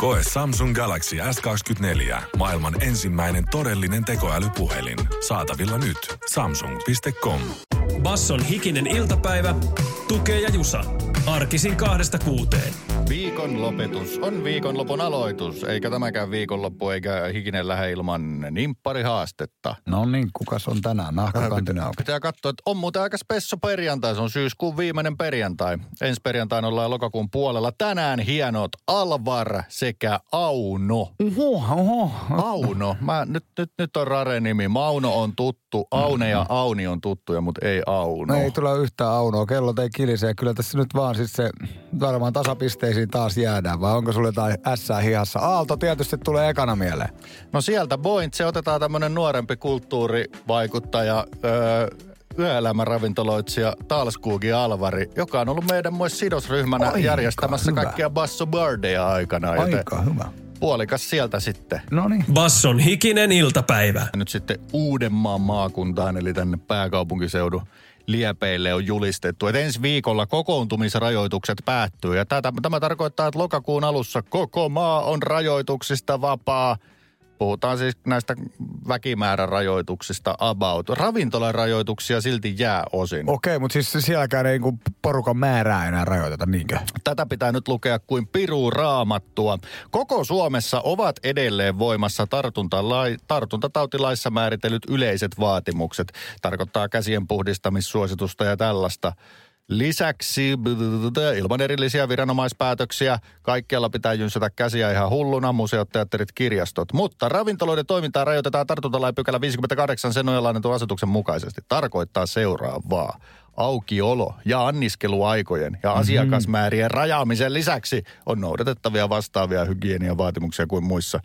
Koe Samsung Galaxy S24. Maailman ensimmäinen todellinen tekoälypuhelin. Saatavilla nyt. Samsung.com. Basson hikinen iltapäivä, tukee ja jusa. Arkisin kahdesta kuuteen. Viikon lopetus on viikonlopun aloitus, eikä tämäkään viikonloppu eikä hikinen lähde ilman nimpparihaastetta. No niin, kukas on tänään? Nahkakantinen auki. Pitää katsoa, että on muuten aika spesso perjantai. Se on syyskuun viimeinen perjantai. Ensi perjantaina ollaan lokakuun puolella. Tänään hienot Alvar sekä Auno. Oho, oho. Auno. Mä, nyt, nyt, nyt on Rare nimi. Mauno on tuttu. Aune ja Auni on tuttuja, mutta ei Auno. No ei tule yhtään Aunoa. Kellot ei kilise. Kyllä tässä nyt vaan siis se varmaan tasapisteisiin taas jäädään. Vai onko sulle jotain ässää hihassa? Aalto tietysti tulee ekana mieleen. No sieltä Boint, se otetaan tämmönen nuorempi kulttuurivaikuttaja, öö, yöelämäravintoloitsija Talskuugi Alvari, joka on ollut meidän myös sidosryhmänä Aika järjestämässä hyvä. kaikkia Basso Birdeja aikana. joten Aika hyvä. Puolikas sieltä sitten. No niin. Basson hikinen iltapäivä. Nyt sitten Uudenmaan maakuntaan, eli tänne pääkaupunkiseudun liepeille on julistettu, että ensi viikolla kokoontumisrajoitukset päättyy. Ja tätä, tämä tarkoittaa, että lokakuun alussa koko maa on rajoituksista vapaa. Puhutaan siis näistä väkimäärärajoituksista about. Ravintolarajoituksia silti jää osin. Okei, mutta siis sielläkään ei niinku porukan määrää enää rajoiteta, niinkö? Tätä pitää nyt lukea kuin piru raamattua. Koko Suomessa ovat edelleen voimassa tartuntalai, tartuntatautilaissa määritellyt yleiset vaatimukset. Tarkoittaa käsien puhdistamissuositusta ja tällaista. Lisäksi ilman erillisiä viranomaispäätöksiä kaikkialla pitää jynsätä käsiä ihan hulluna, museot, teatterit, kirjastot. Mutta ravintoloiden toimintaa rajoitetaan tartuntalain pykälä 58 sen nojalla annetun asetuksen mukaisesti. Tarkoittaa seuraavaa. Aukiolo ja anniskeluaikojen ja asiakasmäärien rajaamisen lisäksi on noudatettavia vastaavia hygieniavaatimuksia kuin muissa.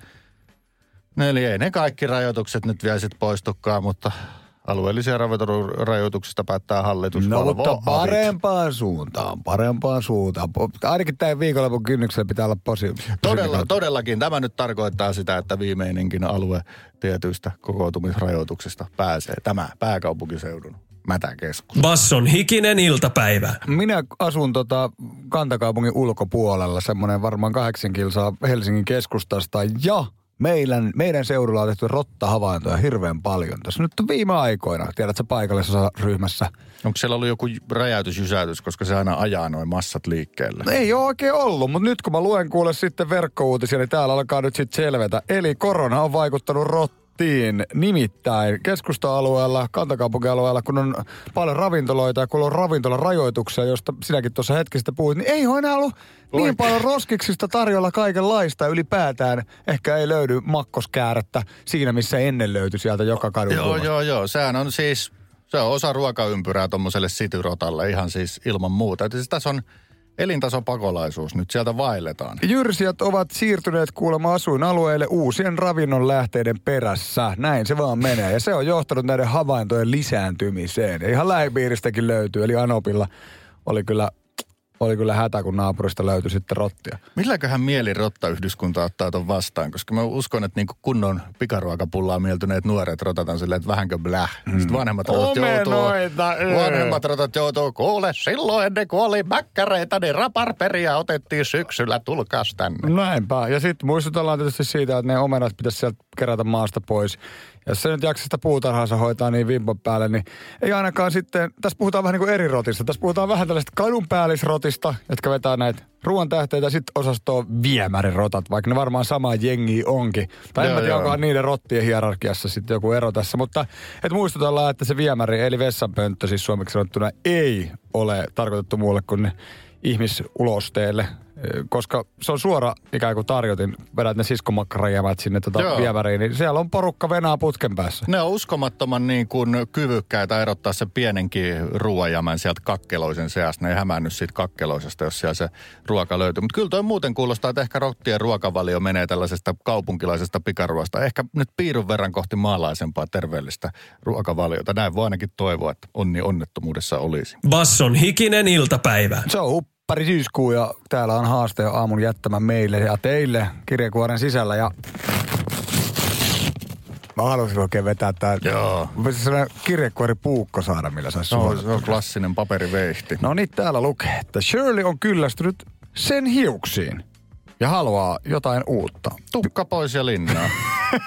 Eli ei ne kaikki rajoitukset nyt vielä sitten poistukaan, mutta alueellisia ravintolarajoituksista päättää hallitus. No mutta avit. parempaan suuntaan, parempaan suuntaan. Ainakin tämän viikonlopun kynnyksellä pitää olla positiivinen. Todella, todellakin. Tämä nyt tarkoittaa sitä, että viimeinenkin alue tietyistä kokoutumisrajoituksista pääsee. Tämä pääkaupunkiseudun mätäkeskus. Basson hikinen iltapäivä. Minä asun tota kantakaupungin ulkopuolella, semmoinen varmaan kahdeksan kilsaa Helsingin keskustasta. Ja meidän, meidän seudulla on tehty rottahavaintoja hirveän paljon. Tässä nyt on viime aikoina, tiedätkö, paikallisessa ryhmässä. Onko siellä ollut joku räjäytysjysäytys, koska se aina ajaa noin massat liikkeelle? No Ei ole oikein ollut, mutta nyt kun mä luen kuule sitten verkkouutisia, niin täällä alkaa nyt sitten selvetä. Eli korona on vaikuttanut rottiin. Nimittäin keskusta-alueella, kantakaupunkialueella, kun on paljon ravintoloita ja kun on ravintolarajoituksia, josta sinäkin tuossa hetki sitten puhuit, niin ei ole enää ollut niin paljon roskiksista tarjolla kaikenlaista ylipäätään. Ehkä ei löydy makkoskäärettä siinä, missä ennen löytyi sieltä joka kadun Joo, kulmasta. joo, joo. Sehän on siis, se on osa ruokaympyrää tuommoiselle sityrotalle ihan siis ilman muuta. Että siis tässä on elintasopakolaisuus, nyt sieltä vaelletaan. Jyrsijät ovat siirtyneet kuulemma asuinalueille uusien ravinnon lähteiden perässä. Näin se vaan menee. Ja se on johtanut näiden havaintojen lisääntymiseen. Ja ihan lähipiiristäkin löytyy. Eli Anopilla oli kyllä, oli kyllä hätä, kun naapurista löytyi sitten rottia. Milläköhän mieli rottayhdyskunta ottaa ton vastaan? Koska mä uskon, että niinku kunnon pikaruokapullaa mieltyneet nuoret rotataan silleen, että vähänkö bläh. Sitten vanhemmat rotat joutuu, Omenoita, öö. vanhemmat rotat joutuu, kuule silloin ennen kuin oli mäkkäreitä, niin raparperia otettiin syksyllä, tulkaas tänne. Näinpä. Ja sitten muistutellaan tietysti siitä, että ne omenat pitäisi sieltä kerätä maasta pois. Jos se nyt jaksa sitä puutarhansa hoitaa niin vimpan päälle, niin ei ainakaan sitten, tässä puhutaan vähän niin kuin eri rotista. Tässä puhutaan vähän tällaista kadunpäällisrotista, jotka vetää näitä ruoan tähteitä ja sitten osastoa viemärirotat, vaikka ne varmaan sama jengi onkin. Tai en Joo, mä tiedä, onkohan niiden rottien hierarkiassa sitten joku ero tässä, mutta et muistutellaan, että se viemäri eli vessanpönttö siis suomeksi sanottuna ei ole tarkoitettu muulle kuin ihmisulosteelle koska se on suora ikään kuin tarjotin, vedät ne siskomakkarajämät sinne tota Joo. viemäriin, niin siellä on porukka venaa putken päässä. Ne on uskomattoman niin kuin kyvykkäitä erottaa se pienenkin ruoajämän sieltä kakkeloisen seasta. Ne ei hämännyt siitä kakkeloisesta, jos siellä se ruoka löytyy. Mutta kyllä toi muuten kuulostaa, että ehkä rottien ruokavalio menee tällaisesta kaupunkilaisesta pikaruoasta. Ehkä nyt piirun verran kohti maalaisempaa terveellistä ruokavaliota. Näin voi ainakin toivoa, että onni onnettomuudessa olisi. Basson hikinen iltapäivä. Se on huppari syyskuu ja täällä on haaste aamun jättämä meille ja teille kirjekuoren sisällä ja Mä haluaisin oikein vetää tää. Joo. Voisi sellainen kirjekuoripuukko saada, millä saisi suorata. se on klassinen paperiveihti. No niin, täällä lukee, että Shirley on kyllästynyt sen hiuksiin ja haluaa jotain uutta. Tukka pois ja linnaa.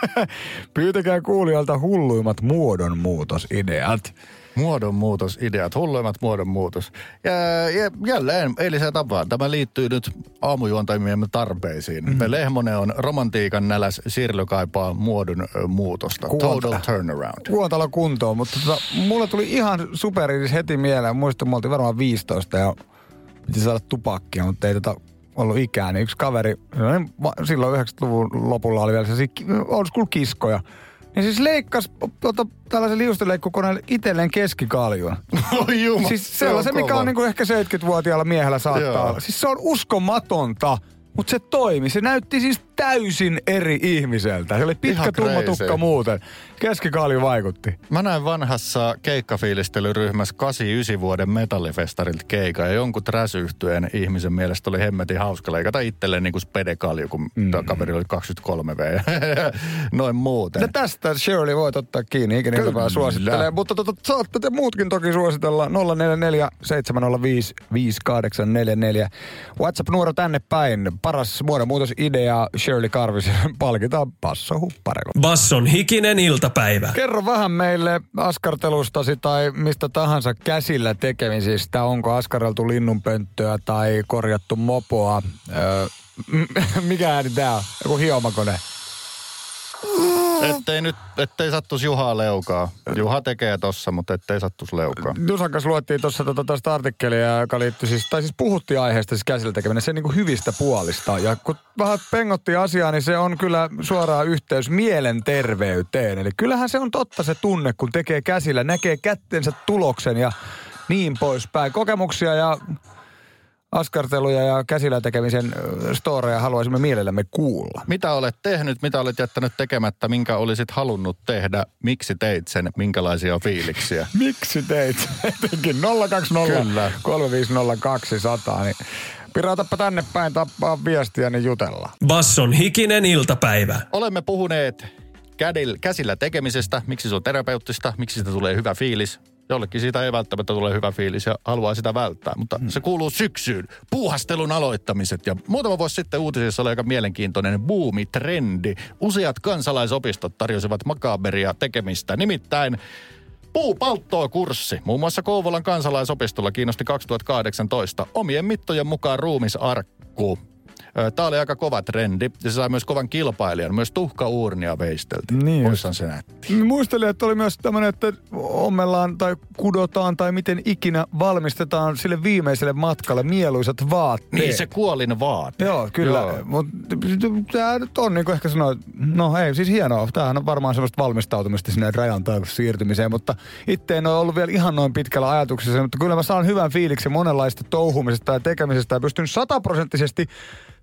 Pyytäkää kuulijalta hulluimmat muodonmuutosideat. Muodonmuutosideat, hulluimmat muodonmuutos. Ja, ja jälleen eiliseen tapaan. Tämä liittyy nyt aamujuontaimiemme tarpeisiin. Mhm. Mm-hmm. Lehmonen on romantiikan näläs, Sirlö kaipaa muodon ö, muutosta. Kuonta. Total turnaround. Kuontalo kuntoon, mutta tota, mulle tuli ihan superiris heti mieleen. Muistan, me oltiin varmaan 15 ja piti saada tupakkia, mutta ei tota ollut ikää. Niin yksi kaveri, silloin 90-luvun lopulla oli vielä ki- old school kiskoja. Niin siis leikkas tota, tällaisen liustenleikkukoneelle itselleen keskikaljun. Oi jumala, Siis sellaisen, mikä on niinku ehkä 70-vuotiaalla miehellä saattaa Joo. olla. Siis se on uskomatonta, mutta se toimi. Se näytti siis täysin eri ihmiseltä. Se oli pitkä Ihan tumma crazy. tukka muuten. Keskikalju vaikutti. Mä näin vanhassa keikkafiilistelyryhmässä 89 vuoden metallifestarilta keika ja jonkun träsyyhtyeen ihmisen mielestä oli hemmetin hauska leikata itselleen niin kuin spedekalju, kun mm. kaveri oli 23 V. Noin muuten. Ja tästä Shirley voit ottaa kiinni, ikinä Kyllä. iltapää suosittelee. Mutta tota, saatte te muutkin toki suositella 044 705 5844. WhatsApp-numero tänne päin. Paras muodonmuutosidea Shirley Karvisen palkitaan passohupparilla. Basson hikinen iltapäivä. Kerro vähän meille askartelustasi tai mistä tahansa käsillä tekemisistä. Onko askareltu linnunpönttöä tai korjattu mopoa? Öö, m- mikä ääni tää on? Joku hiomakone. Ettei nyt, ettei sattus Juhaa leukaa. Juha tekee tossa, mutta ettei sattus leukaa. Jusan kanssa luettiin tuossa tota, tosta artikkelia, joka liittyi siis, tai siis puhuttiin aiheesta siis käsillä tekeminen, sen niin hyvistä puolista. Ja kun vähän pengottiin asiaa, niin se on kyllä suoraan yhteys mielenterveyteen. Eli kyllähän se on totta se tunne, kun tekee käsillä, näkee kättensä tuloksen ja niin poispäin. Kokemuksia ja askarteluja ja käsillä tekemisen storeja haluaisimme mielellämme kuulla. Mitä olet tehnyt, mitä olet jättänyt tekemättä, minkä olisit halunnut tehdä, miksi teit sen, minkälaisia fiiliksiä? Miksi teit? Etenkin 020 Kyllä. 350 niin piraatappa tänne päin, tappaa viestiä, niin jutellaan. Basson hikinen iltapäivä. Olemme puhuneet kädil, käsillä tekemisestä, miksi se on terapeuttista, miksi siitä tulee hyvä fiilis. Jollekin siitä ei välttämättä tule hyvä fiilis ja haluaa sitä välttää, mutta se kuuluu syksyyn. Puuhastelun aloittamiset ja muutama vuosi sitten uutisissa oli aika mielenkiintoinen buumitrendi. Useat kansalaisopistot tarjosivat makaberia tekemistä, nimittäin Puupalttoo kurssi, muun muassa Kouvolan kansalaisopistolla kiinnosti 2018 omien mittojen mukaan ruumisarkku. Tämä oli aika kova trendi ja se sai myös kovan kilpailijan. Myös tuhkauurnia veisteltiin. Niin just. Oishan se nätti. Mä Muistelin, että oli myös tämmöinen, että ommellaan tai kudotaan tai miten ikinä valmistetaan sille viimeiselle matkalle mieluisat vaatteet. Niin se kuolin vaate. Joo, kyllä. Mutta tämä nyt on niin kuin ehkä sanoa, no ei, siis hienoa. Tämähän on varmaan semmoista valmistautumista sinne rajan taakse siirtymiseen, mutta itse en ole ollut vielä ihan noin pitkällä ajatuksessa, mutta kyllä mä saan hyvän fiiliksen monenlaista touhumisesta ja tekemisestä ja pystyn sataprosenttisesti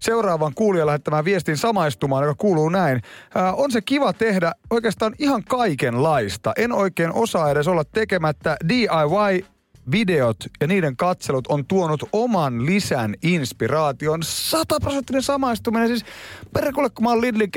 seuraavan kuulijan lähettämään viestin samaistumaan, joka kuuluu näin. Ää, on se kiva tehdä oikeastaan ihan kaikenlaista. En oikein osaa edes olla tekemättä DIY videot ja niiden katselut on tuonut oman lisän inspiraation. Sataprosenttinen samaistuminen. Siis perkulle, kun mä oon Lidlin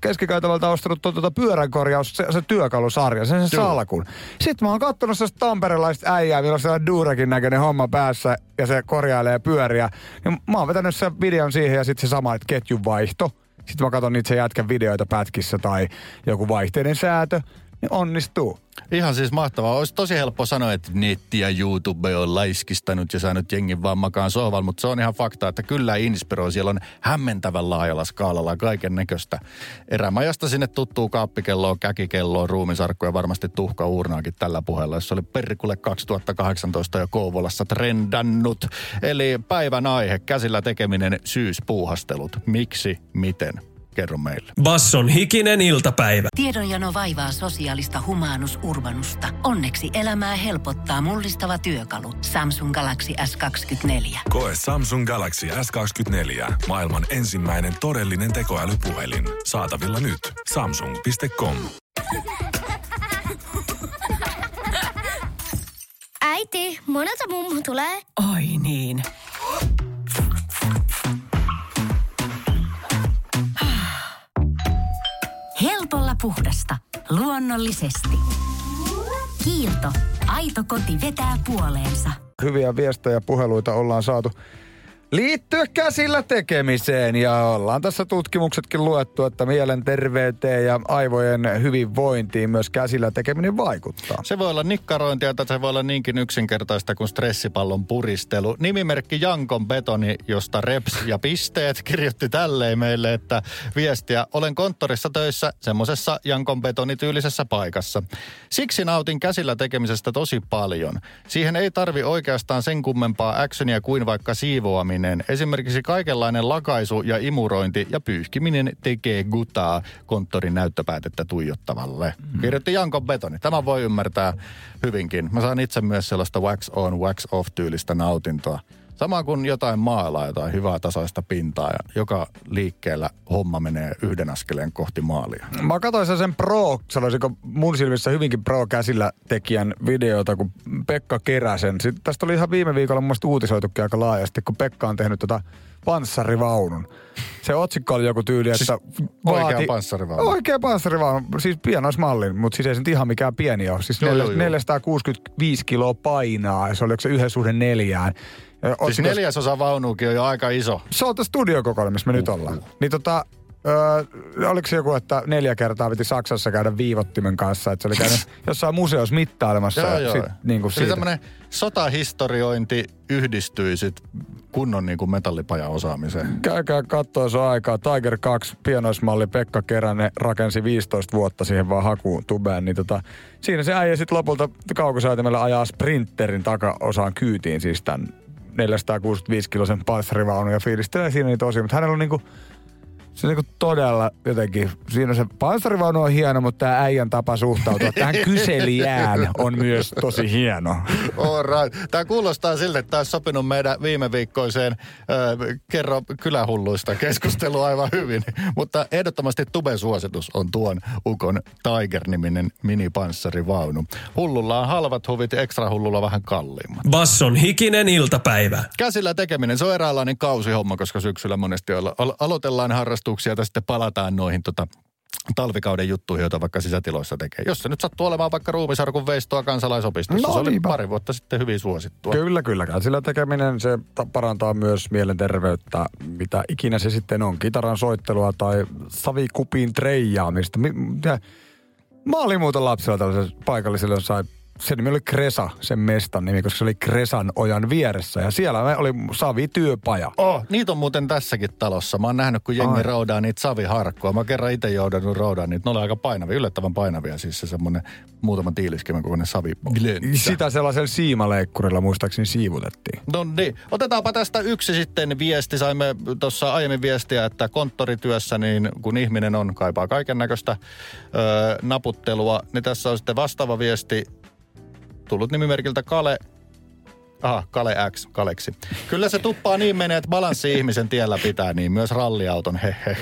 keskikäytävältä ostanut tuota, tuota pyöränkorjaus, se, se työkalusarja, sen, sen Joo. salkun. Sitten mä oon kattonut sellaista tamperelaista äijää, millä on sellainen duurakin näköinen homma päässä ja se korjailee pyöriä. Ja mä oon vetänyt sen videon siihen ja sitten se sama, että ketjun vaihto. Sitten mä katson niitä se jätkän videoita pätkissä tai joku vaihteiden säätö. Niin onnistuu. Ihan siis mahtavaa. Olisi tosi helppo sanoa, että netti ja YouTube on laiskistanut ja saanut jengin vaan makaan sohval, mutta se on ihan fakta, että kyllä inspiroi. Siellä on hämmentävän laajalla skaalalla kaiken näköistä. Erämajasta sinne tuttuu kaappikelloa, käkikelloa, ruumisarkkuja, varmasti tuhka uurnaakin tällä puheella, jos oli Perkule 2018 jo Kouvolassa trendannut. Eli päivän aihe, käsillä tekeminen, syyspuuhastelut. Miksi, miten? Kerro meille. Basson hikinen iltapäivä. Tiedonjano vaivaa sosiaalista humanus urbanusta. Onneksi elämää helpottaa mullistava työkalu. Samsung Galaxy S24. Koe Samsung Galaxy S24. Maailman ensimmäinen todellinen tekoälypuhelin. Saatavilla nyt. Samsung.com. Äiti, monelta mummu tulee? Oi niin. Puhdasta. Luonnollisesti. Kiilto. Aito koti vetää puoleensa. Hyviä viestejä ja puheluita ollaan saatu liittyä käsillä tekemiseen. Ja ollaan tässä tutkimuksetkin luettu, että mielenterveyteen ja aivojen hyvinvointiin myös käsillä tekeminen vaikuttaa. Se voi olla nikkarointia tai se voi olla niinkin yksinkertaista kuin stressipallon puristelu. Nimimerkki Jankon Betoni, josta reps ja pisteet kirjoitti tälleen meille, että viestiä, olen konttorissa töissä semmoisessa Jankon Betoni-tyylisessä paikassa. Siksi nautin käsillä tekemisestä tosi paljon. Siihen ei tarvi oikeastaan sen kummempaa actionia kuin vaikka siivoaminen. Esimerkiksi kaikenlainen lakaisu ja imurointi ja pyyhkiminen tekee gutaa konttorin näyttöpäätettä tuijottavalle. Mm. Kirjoitti Jankon Betoni. Tämä voi ymmärtää hyvinkin. Mä saan itse myös sellaista wax on, wax off tyylistä nautintoa. Sama kuin jotain maalaa, jotain hyvää tasaista pintaa ja joka liikkeellä homma menee yhden askeleen kohti maalia. Mä katsoin sen pro, sanoisinko mun silmissä hyvinkin pro käsillä tekijän videota, kun Pekka Keräsen. Sitten tästä oli ihan viime viikolla mun mielestä uutisoitukin aika laajasti, kun Pekka on tehnyt tota panssarivaunun. Se otsikko oli joku tyyli, että... Siis oikea panssarivaunu. Oikea panssarivaunu, siis pienoismallin, mutta siis ei se nyt ihan mikään pieni ole. Siis Joo, joo, joo, joo. 465 kiloa painaa ja se oli se yhden suhde neljään. Ja Siis neljäsosa vaunuukin on jo aika iso. se on tässä studiokokoelma, missä me nyt ollaan. Niin tota, Öö, oliko se joku, että neljä kertaa piti Saksassa käydä viivottimen kanssa, että se oli käynyt jossain museossa mittailemassa. Joo, joo. Sit, niin kuin Eli siitä. tämmöinen sotahistoriointi yhdistyi sit kunnon niin kuin metallipajan osaamiseen. Käykää katsoa se aikaa. Tiger 2 pienoismalli Pekka Keränen rakensi 15 vuotta siihen vaan hakuun tubeen. Niin tota, siinä se äijä sitten lopulta kaukosäätimellä ajaa sprinterin takaosaan kyytiin siis tämän 465 kilosen panssarivaunun ja fiilistelee siinä niitä osia. Mutta hänellä on niinku, se on niinku todella jotenkin, siinä se panssarivaunu on hieno, mutta tämä äijän tapa suhtautua tähän kyselijään on myös tosi hieno. All right. Tämä kuulostaa siltä, että tämä olisi sopinut meidän viime viikkoiseen äh, kerro kylähulluista keskustelua aivan hyvin. Mutta ehdottomasti Tuben suositus on tuon Ukon Tiger-niminen minipanssarivaunu. Hullulla on halvat huvit, ekstra hullulla vähän kalliimmat. Basson hikinen iltapäivä. Käsillä tekeminen, se on eräänlainen kausihomma, koska syksyllä monesti alo- al- aloitellaan harrastuksia ja sitten palataan noihin tota, talvikauden juttuihin, joita vaikka sisätiloissa tekee. Jos se nyt sattuu olemaan vaikka ruumisarkun veistoa kansalaisopistossa, No se oli niinpä. pari vuotta sitten hyvin suosittua. Kyllä, kyllä. Käsillä tekeminen, se ta- parantaa myös mielenterveyttä, mitä ikinä se sitten on. Kitaran soittelua tai savikupin treijaamista. Mä olin muuten lapsella tällaisella paikallisella jossain, sen nimi oli Kresa, sen mestan nimi, koska se oli Kresan ojan vieressä. Ja siellä oli savityöpaja. Oh, niitä on muuten tässäkin talossa. Mä oon nähnyt, kun jengi Ai. roudaa niitä saviharkkoa. Mä kerran itse joudannut roudaan niitä. Ne oli aika painavia, yllättävän painavia. Siis se semmonen muutaman tiiliskimen kokoinen savi. Sitä sellaisella siimaleikkurilla muistaakseni siivutettiin. No niin, otetaanpa tästä yksi sitten viesti. Saimme tuossa aiemmin viestiä, että konttorityössä, niin kun ihminen on, kaipaa kaiken näköistä naputtelua, niin tässä on sitten vastaava viesti tullut nimimerkiltä Kale. Aha, Kale X, Kaleksi. Kyllä se tuppaa niin menee, että balanssi ihmisen tiellä pitää, niin myös ralliauton, hehe.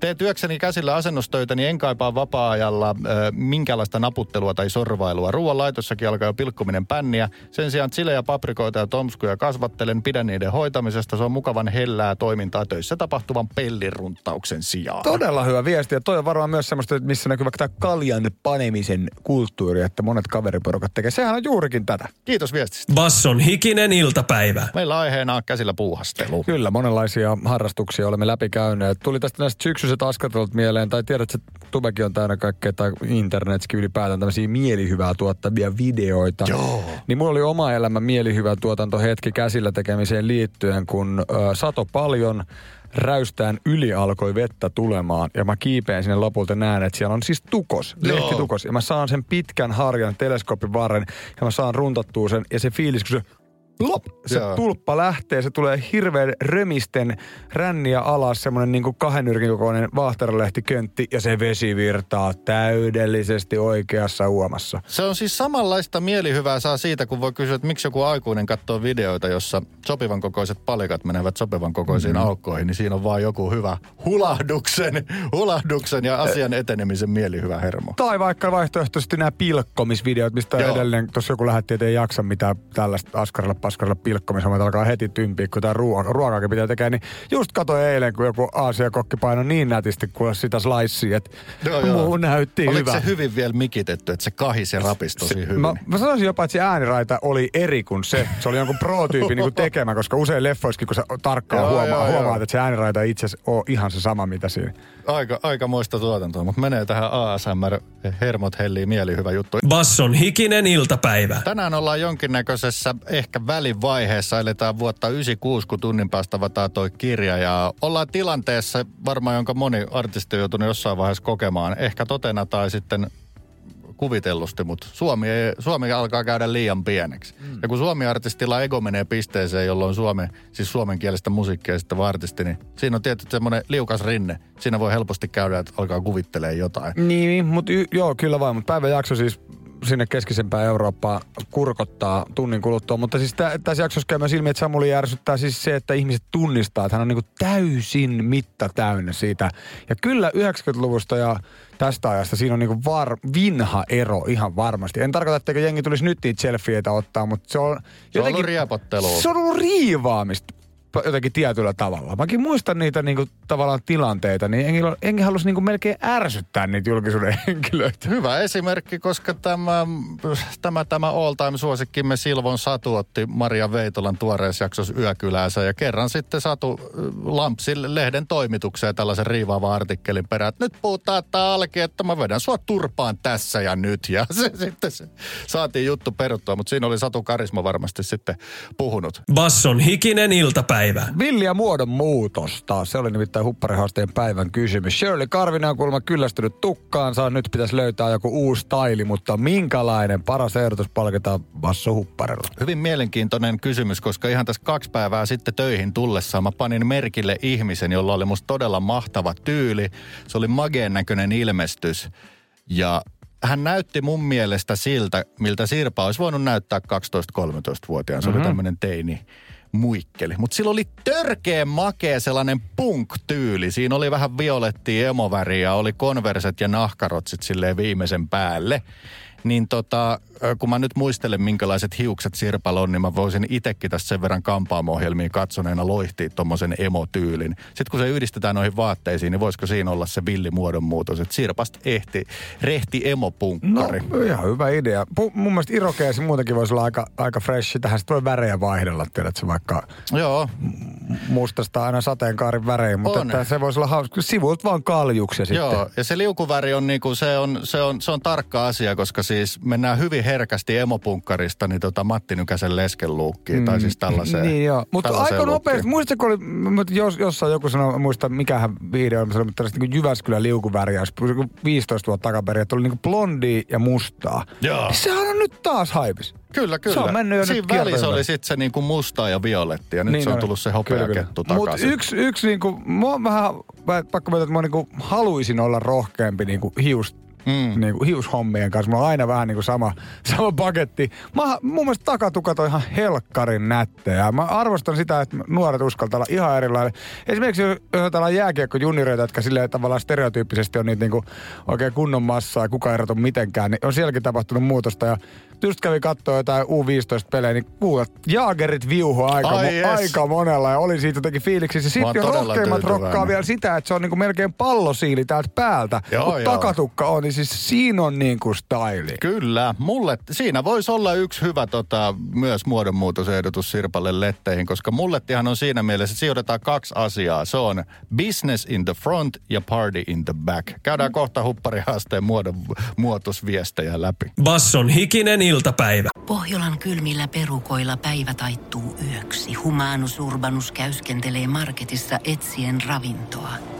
Teen työkseni käsillä asennustöitä, niin en kaipaa vapaa-ajalla ö, minkäänlaista naputtelua tai sorvailua. Ruoan laitossakin alkaa jo pilkkominen pänniä. Sen sijaan chilejä, paprikoita ja tomskuja kasvattelen, pidän niiden hoitamisesta. Se on mukavan hellää toimintaa töissä tapahtuvan pelliruntauksen sijaan. Todella hyvä viesti. Ja toi on varmaan myös semmoista, että missä näkyy vaikka tämä kaljan panemisen kulttuuri, että monet kaveriporukat tekee. Sehän on juurikin tätä. Kiitos viestistä. Basson hikinen hikinen iltapäivä. Meillä aiheena on käsillä puuhastelu. Kyllä, monenlaisia harrastuksia olemme läpikäyneet. Tuli tästä näistä syksyiset askartelut mieleen, tai tiedät, että tubekin on täynnä kaikkea, tai internetkin ylipäätään tämmöisiä mielihyvää tuottavia videoita. Joo. Niin mulla oli oma elämä mielihyvä tuotantohetki käsillä tekemiseen liittyen, kun ö, sato paljon, räystään yli alkoi vettä tulemaan ja mä kiipeen sinne lopulta näen, että siellä on siis tukos, Joo. lehtitukos. Ja mä saan sen pitkän harjan teleskoopin varren ja mä saan runtattua sen ja se fiilis, kun se plop, se Joo. tulppa lähtee, se tulee hirveän römisten ränniä alas, semmoinen niin kahden nyrkin kokoinen vaahteralehtiköntti ja se vesi virtaa täydellisesti oikeassa uomassa. Se on siis samanlaista mielihyvää saa siitä, kun voi kysyä, että miksi joku aikuinen katsoo videoita, jossa sopivan kokoiset palikat menevät sopivan kokoisiin mm. aukkoihin, niin siinä on vaan joku hyvä hulahduksen, hulahduksen ja asian etenemisen mielihyvä hermo. Tai vaikka vaihtoehtoisesti nämä pilkkomisvideot, mistä Joo. edellinen tuossa joku lähetti, että ei jaksa mitään tällaista askarilla paskarilla pilkkomishommat alkaa heti tympiä, kun tämä ruoka, ruokaakin pitää tekee. Niin just katsoin eilen, kun joku Aasia-kokki painoi niin nätisti kuule sitä slicea, että Joo, joo. muu näytti Oliko hyvä. se hyvin vielä mikitetty, että se kahisi ja rapisi tosi hyvin? Mä, mä sanoisin jopa, että se ääniraita oli eri kuin se. Se oli jonkun pro-tyypin niin tekemä, koska usein leffoissakin, kun sä tarkkaan Joo, huomaa, joo, joo. huomaat, että se ääniraita itse asiassa ole ihan se sama, mitä siinä. Aika, aika moista tuotantoa, mutta menee tähän ASMR hermot hellii mielihyvä juttu. Basson hikinen iltapäivä. Tänään ollaan jonkinnäköisessä ehkä välivaiheessa, eletään vuotta 96, kun tunnin päästä avataan toi kirja ja ollaan tilanteessa varmaan, jonka moni artisti on joutunut jossain vaiheessa kokemaan, ehkä totena tai sitten kuvitellusti, mutta Suomi, ei, Suomi alkaa käydä liian pieneksi. Mm. Ja kun Suomi-artistilla ego menee pisteeseen, jolloin Suomi, siis suomenkielistä musiikkia sitten artisti, niin siinä on tietysti semmoinen liukas rinne. Siinä voi helposti käydä, että alkaa kuvittelee jotain. Niin, mutta y- joo, kyllä vain. Mutta päivän jakso siis sinne keskisempään Eurooppaan kurkottaa tunnin kuluttua. Mutta siis tä- tässä jaksossa käy myös ilmi, että Samuli järsyttää siis se, että ihmiset tunnistaa, että hän on niinku täysin mitta täynnä siitä. Ja kyllä 90-luvusta ja tästä ajasta siinä on niinku var- vinha ero ihan varmasti. En tarkoita, etteikö jengi tulisi nyt niitä selfieitä ottaa, mutta se on Se on ollut riepottelua. Se on ollut riivaamista jotenkin tietyllä tavalla. Mäkin muistan niitä niinku, tavallaan tilanteita, niin enkin, enkin halus niinku melkein ärsyttää niitä julkisuuden henkilöitä. Hyvä esimerkki, koska tämä, tämä, tämä all-time suosikkimme Silvon Satu otti Maria Veitolan tuoreessa jaksossa Yökyläänsä ja kerran sitten Satu äh, lampsi lehden toimitukseen tällaisen riivaavan artikkelin perään, että nyt puhutaan tää alki, että mä vedän sua turpaan tässä ja nyt ja se, sitten se, saatiin juttu peruttua, mutta siinä oli Satu Karisma varmasti sitten puhunut. Basson hikinen iltapäivä. Vilja muodon muutosta. Se oli nimittäin hupparihaasteen päivän kysymys. Shirley Karvinen on kuulemma kyllästynyt tukkaansa. Nyt pitäisi löytää joku uusi taili, mutta minkälainen paras ehdotus palkitaan Basso Hupparilla? Hyvin mielenkiintoinen kysymys, koska ihan tässä kaksi päivää sitten töihin tullessa mä panin merkille ihmisen, jolla oli musta todella mahtava tyyli. Se oli mageen näköinen ilmestys ja hän näytti mun mielestä siltä, miltä Sirpa olisi voinut näyttää 12-13-vuotiaan. Se mm-hmm. oli tämmöinen teini muikkeli. Mutta sillä oli törkeä makea sellainen punk-tyyli. Siinä oli vähän violettia emoväriä, oli konverset ja nahkarotsit silleen viimeisen päälle. Niin tota, kun mä nyt muistelen, minkälaiset hiukset Sirpalla on, niin mä voisin itsekin tässä sen verran kampaamo-ohjelmia katsoneena loihtia tommosen emotyylin. Sitten kun se yhdistetään noihin vaatteisiin, niin voisiko siinä olla se villimuodon muutos, että Sirpasta ehti, rehti emopunkkari. No, ihan hyvä idea. Pu- mun mielestä irokeesi muutenkin voisi olla aika, aika fresh. Tähän sitten voi värejä vaihdella, tiedätkö, vaikka Joo, mustasta aina sateenkaarin värejä, mutta että se voisi olla hauska. Sivuilta vaan kaljuksi sitten. Joo, ja se liukuväri on niinku, se on, se on, se on tarkka asia, koska siis mennään hyvin herkästi emopunkkarista niin tota Matti Nykäsen leskenluukkiin, mm. tai siis tällaiseen. Niin joo, mutta aika luukkiin. nopeasti. Muistatko, oli, mutta jos, jossain joku sanoi, muista mikähän video on, mutta tällaista niin Jyväskylän liukuvärjäys, 15 vuotta takaperin, että oli niin blondia ja mustaa. Joo. Sehän on nyt taas haipis. Kyllä, kyllä. Se on mennyt jo Siinä nyt välissä oli sitten se niinku musta ja violetti, ja nyt niin se on tullut se hopeakettu takaisin. yksi, yksi niinku, mua on vähän, pakko myöntää, että mä niinku haluaisin olla rohkeampi niinku hius, mm. niinku hiushommien kanssa. Mulla on aina vähän niinku sama, sama paketti. Mä, mun mielestä takatukat on ihan helkkarin nättejä. Mä arvostan sitä, että nuoret uskaltaa olla ihan erilainen. Esimerkiksi jos ajatellaan jääkiekko junioreita, jotka silleen tavallaan stereotyyppisesti on niitä niinku oikein kunnon massaa ja kuka ei erotu mitenkään, niin on sielläkin tapahtunut muutosta. Ja just kävi katsoa jotain U15-pelejä, niin kuulet, Jaagerit viuhu aika, Ai mo- jes. aika monella ja oli siitä jotenkin fiiliksissä. Sitten rohkeimmat rokkaa vielä sitä, että se on niinku melkein pallosiili täältä päältä. Joo, Mutta joo. takatukka on. Niin siis siinä on niinku styli. Kyllä, mulle siinä voisi olla yksi hyvä tota, myös muodonmuutosehdotus Sirpalle letteihin, koska mullettihan on siinä mielessä, että sijoitetaan kaksi asiaa. Se on business in the front ja party in the back. Käydään kohta hupparihaasteen muodon muutosviestejä läpi. Basson hikinen iltapäivä. Pohjolan kylmillä perukoilla päivä taittuu yöksi. Humanus Urbanus käyskentelee marketissa etsien ravintoa.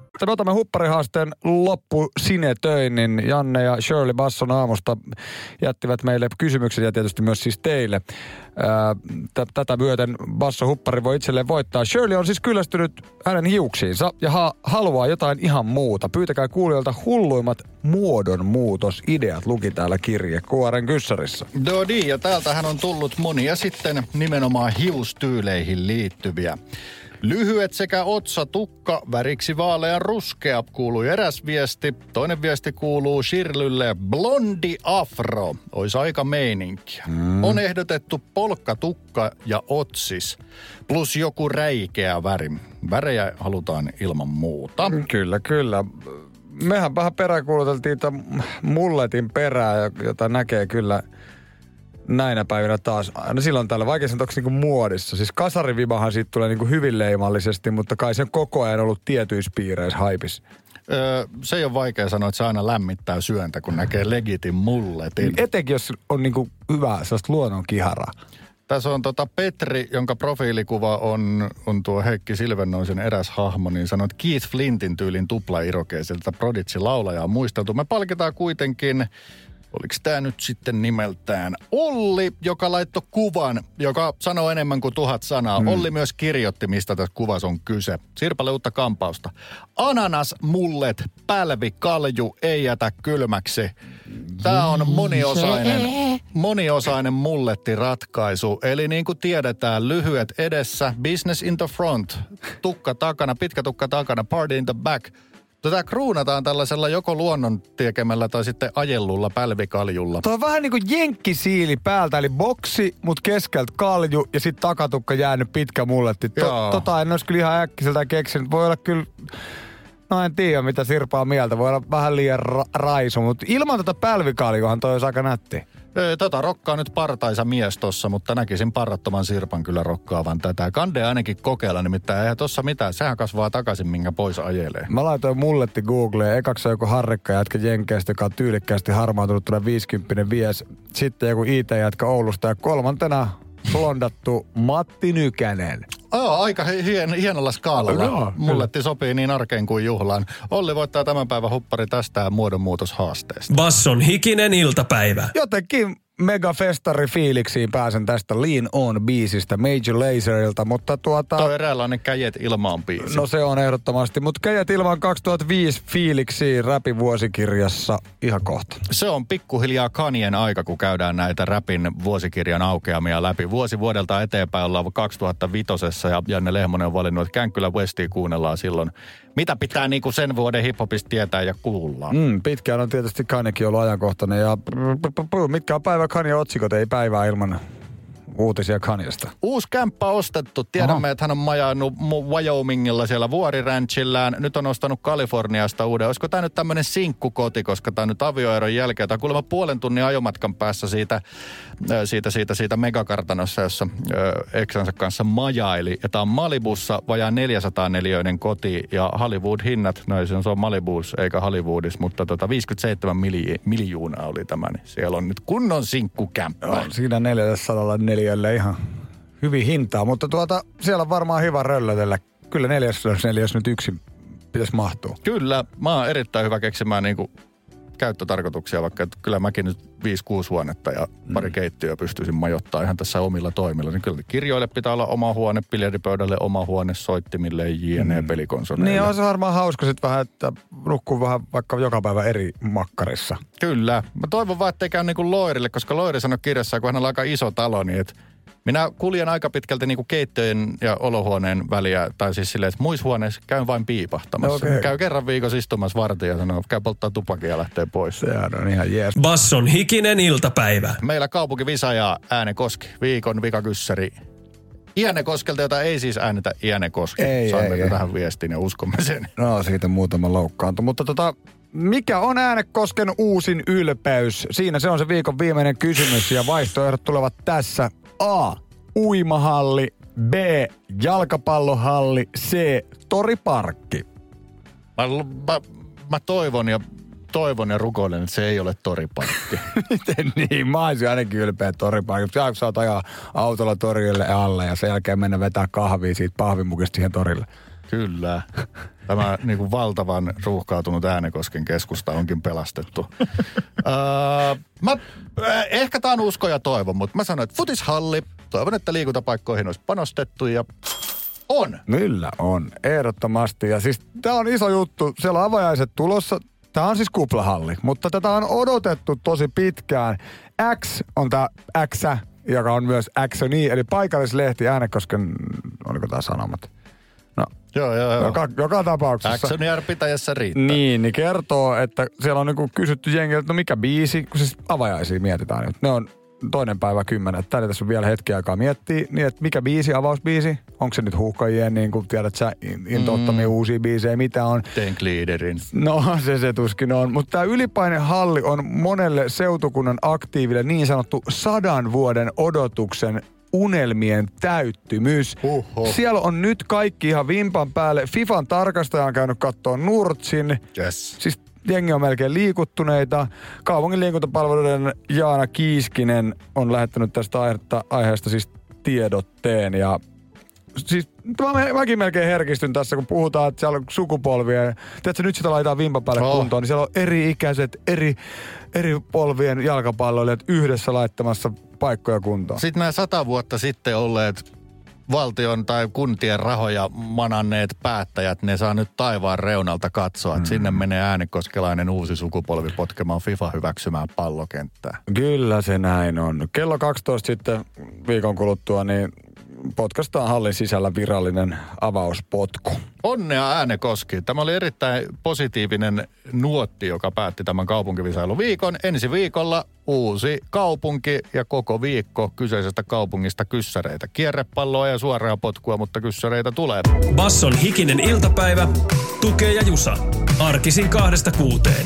Sitten otamme hupparihaasteen loppu sinetöin, niin Janne ja Shirley Basson aamusta jättivät meille kysymyksen ja tietysti myös siis teille. Tätä myöten Basso Huppari voi itselleen voittaa. Shirley on siis kyllästynyt hänen hiuksiinsa ja ha- haluaa jotain ihan muuta. Pyytäkää kuulijoilta hulluimmat muodonmuutosideat, luki täällä kirje Kuoren kyssarissa. Dodi, ja täältähän on tullut monia sitten nimenomaan hiustyyleihin liittyviä. Lyhyet sekä otsa tukka, väriksi vaalean ruskea, kuului eräs viesti. Toinen viesti kuuluu Shirlylle, blondi afro, ois aika meininkiä. Mm. On ehdotettu polkkatukka ja otsis, plus joku räikeä väri. Värejä halutaan ilman muuta. Kyllä, kyllä. Mehän vähän peräkuuluteltiin tämän mulletin perää, jota näkee kyllä näinä päivinä taas. Aina silloin täällä, vaikea sanoa, onko niinku muodissa. Siis kasarivibahan siitä tulee niinku hyvin leimallisesti, mutta kai se on koko ajan ollut tietyissä piireissä haipis. Öö, se ei ole vaikea sanoa, että se aina lämmittää syöntä, kun näkee legitin mulletin. Etenkin jos on niinku hyvä sellaista luonnon kiharaa. Tässä on tota Petri, jonka profiilikuva on, on tuo Heikki Silvennoisen eräs hahmo, niin sanoo, että Keith Flintin tyylin tupla-irokeiselta Prodigy laulaja on muisteltu. Me palkitaan kuitenkin, oliko tämä nyt sitten nimeltään Olli, joka laittoi kuvan, joka sanoo enemmän kuin tuhat sanaa. Hmm. Olli myös kirjoitti, mistä tässä kuvassa on kyse. Sirpalle uutta kampausta. Ananas, mullet, pälvi, kalju, ei jätä kylmäksi. Tämä on moniosainen, moniosainen mullettiratkaisu. Eli niin kuin tiedetään, lyhyet edessä, business in the front, tukka takana, pitkä tukka takana, party in the back. Tätä kruunataan tällaisella joko luonnon tekemällä tai sitten ajellulla pälvikaljulla. Tuo on vähän niin kuin jenkkisiili päältä, eli boksi, mutta keskeltä kalju ja sitten takatukka jäänyt pitkä mulletti. To, tota en olisi kyllä ihan äkkiseltä keksinyt. Voi olla kyllä, no en tiedä mitä Sirpaa mieltä. Voi olla vähän liian ra- raisu, mutta ilman tota pälvikaljuahan toi olisi aika nätti. Tota rokkaa nyt partaisa mies tossa, mutta näkisin parrattoman Sirpan kyllä rokkaavan tätä. Kande ainakin kokeilla, nimittäin eihän tossa mitään. Sehän kasvaa takaisin, minkä pois ajelee. Mä laitoin mulletti Googleen. Ekaksi joku harrikka jätkä Jenkeistä, joka on tyylikkäästi harmaantunut tulee 50 vies. Sitten joku IT-jätkä Oulusta ja kolmantena blondattu Matti Nykänen. Oh, aika hi- hien, hienolla skaalalla. Joo, Mulletti sopii niin arkeen kuin juhlaan. Olli voittaa tämän päivän huppari tästä muodonmuutoshaasteesta. Basson hikinen iltapäivä. Jotenkin megafestari fiiliksiin pääsen tästä Lean On biisistä Major Laserilta, mutta tuota... Toi eräänlainen käjet ilmaan biisi. No se on ehdottomasti, mutta Käjät ilman 2005 fiiliksiin räpi vuosikirjassa ihan kohta. Se on pikkuhiljaa kanien aika, kun käydään näitä räpin vuosikirjan aukeamia läpi. Vuosi vuodelta eteenpäin ollaan 2005 ja Janne Lehmonen on valinnut, että Känkkylä Westia kuunnellaan silloin. Mitä pitää niinku sen vuoden hiphopista tietää ja kuulla? Mm, pitkään on tietysti Kanyekin ollut ajankohtainen ja mitkä on päivä Kanye otsikot, ei päivää ilman uutisia Kanyesta. Uusi kämppä ostettu. Tiedämme, Aha. että hän on majannut Wyomingilla siellä vuoriranchillään. Nyt on ostanut Kaliforniasta uuden. Olisiko tämä nyt tämmöinen sinkkukoti, koska tämä nyt avioeron jälkeen. Tämä on kuulemma puolen tunnin ajomatkan päässä siitä, ö, siitä, siitä, siitä megakartanossa, jossa ö, eksänsä kanssa majaili. Ja tämä on Malibussa vajaa 400 neliöinen koti ja Hollywood-hinnat, no se on- se on Malibus eikä Hollywoodissa, mutta tota 57 milji- miljoonaa oli tämä. Niin siellä on nyt kunnon sinkkukämppä. Joo, siinä 400 neliölle ihan hyvin hintaa, mutta tuota, siellä on varmaan hyvä röllötellä. Kyllä neljäs neljäs nyt yksin pitäisi mahtua. Kyllä, mä oon erittäin hyvä keksimään niinku käyttötarkoituksia, vaikka että kyllä mäkin nyt 5-6 huonetta ja pari Mm. keittiöä pystyisin majoittamaan ihan tässä omilla toimilla. Niin kyllä kirjoille pitää olla oma huone, biljardipöydälle oma huone, soittimille, jne, pelikonsoleille. Niin on se varmaan hauska sitten vähän, että nukkuu vähän vaikka joka päivä eri makkarissa. Kyllä. Mä toivon vaan, ettei käy niin kuin Loirille, koska Loiri sanoi kirjassa, kun hänellä on aika iso talo, niin että minä kuljen aika pitkälti niin kuin keittiön ja olohuoneen väliä, tai siis silleen, että muissa huoneissa käyn vain piipahtamassa. Okei. Käy kerran viikossa istumassa vartin ja sanoo, käy polttaa tupakia ja lähtee pois. Sehän on ihan jees. Basson hikinen iltapäivä. Meillä kaupunki Visa ja Äänekoski, viikon vikakyssäri. Iänekoskelta, jota ei siis äänetä Iänekoski. Ei, Saimme ei, ei. tähän viestiin ja uskomme sen. No siitä muutama loukkaantu. Mutta tota, mikä on Äänekosken uusin ylpeys? Siinä se on se viikon viimeinen kysymys ja vaihtoehdot tulevat tässä. A. Uimahalli. B. Jalkapallohalli. C. Toriparkki. Mä, mä, mä toivon ja toivon ja rukoilen, että se ei ole toriparkki. Miten niin? Mä olisin ainakin ylpeä toriparkista. Saanko sä oot ajaa autolla torille alle ja sen jälkeen mennä vetää kahvia siitä pahvimukista siihen torille? Kyllä. Tämä niin kuin valtavan ruuhkautunut Äänekosken keskusta onkin pelastettu. öö, mä, äh, ehkä tämä on usko ja toivo, mutta mä sanoin, että futishalli. Toivon, että liikuntapaikkoihin olisi panostettu ja on. Kyllä on, ehdottomasti. Ja siis tää on iso juttu. Siellä on avajaiset tulossa. Tää on siis kuplahalli, mutta tätä on odotettu tosi pitkään. X on tää X, joka on myös Xoni, eli paikallislehti Äänekosken, oliko tää sanomat? Joo, joo, joo. joka, joka tapauksessa. Actionjär pitäjässä riittää. Niin, niin kertoo, että siellä on niinku kysytty jengiltä, että no mikä biisi, kun siis avajaisia mietitään nyt. Ne on toinen päivä kymmenen. Täällä tässä on vielä hetki aikaa miettiä, niin että mikä biisi, avausbiisi? Onko se nyt huuhkajien, niin kuin tiedät sä, in- intouttamia mm. uusia biisejä, mitä on? Tank Leaderin. No, se se tuskin on. Mutta tämä ylipainehalli on monelle seutukunnan aktiiville niin sanottu sadan vuoden odotuksen unelmien täyttymys. Huhhuh. Siellä on nyt kaikki ihan vimpan päälle. FIFAn tarkastaja on käynyt katsoa Nurtsin. Yes. Siis jengi on melkein liikuttuneita. Kaupungin liikuntapalveluiden Jaana Kiiskinen on lähettänyt tästä aiheesta, aiheesta siis tiedotteen ja Siis mä, mäkin melkein herkistyn tässä, kun puhutaan, että siellä on sukupolvia. Tiedätkö, nyt sitä laitetaan vimpan päälle Oh. kuntoon, niin siellä on eri-ikäiset, eri, eri polvien jalkapalloilijat yhdessä laittamassa paikkoja kuntoon. Sitten nämä sata vuotta sitten olleet valtion tai kuntien rahoja mananneet päättäjät, ne saa nyt taivaan reunalta katsoa, että sinne menee äänekoskelainen uusi sukupolvi potkemaan FIFA hyväksymään pallokenttää. Kyllä se näin on. Kello 12 sitten viikon kuluttua, niin potkastaan hallin sisällä virallinen avauspotku. Onnea Äänekoski. Tämä oli erittäin positiivinen nuotti, joka päätti tämän kaupunkivisailuviikon. Ensi viikolla uusi kaupunki ja koko viikko kyseisestä kaupungista kyssäreitä. Kierrepalloa ja suoraa potkua, mutta kyssäreitä tulee. Basson hikinen iltapäivä. Tukee ja Jusa. Arkisin kahdesta kuuteen.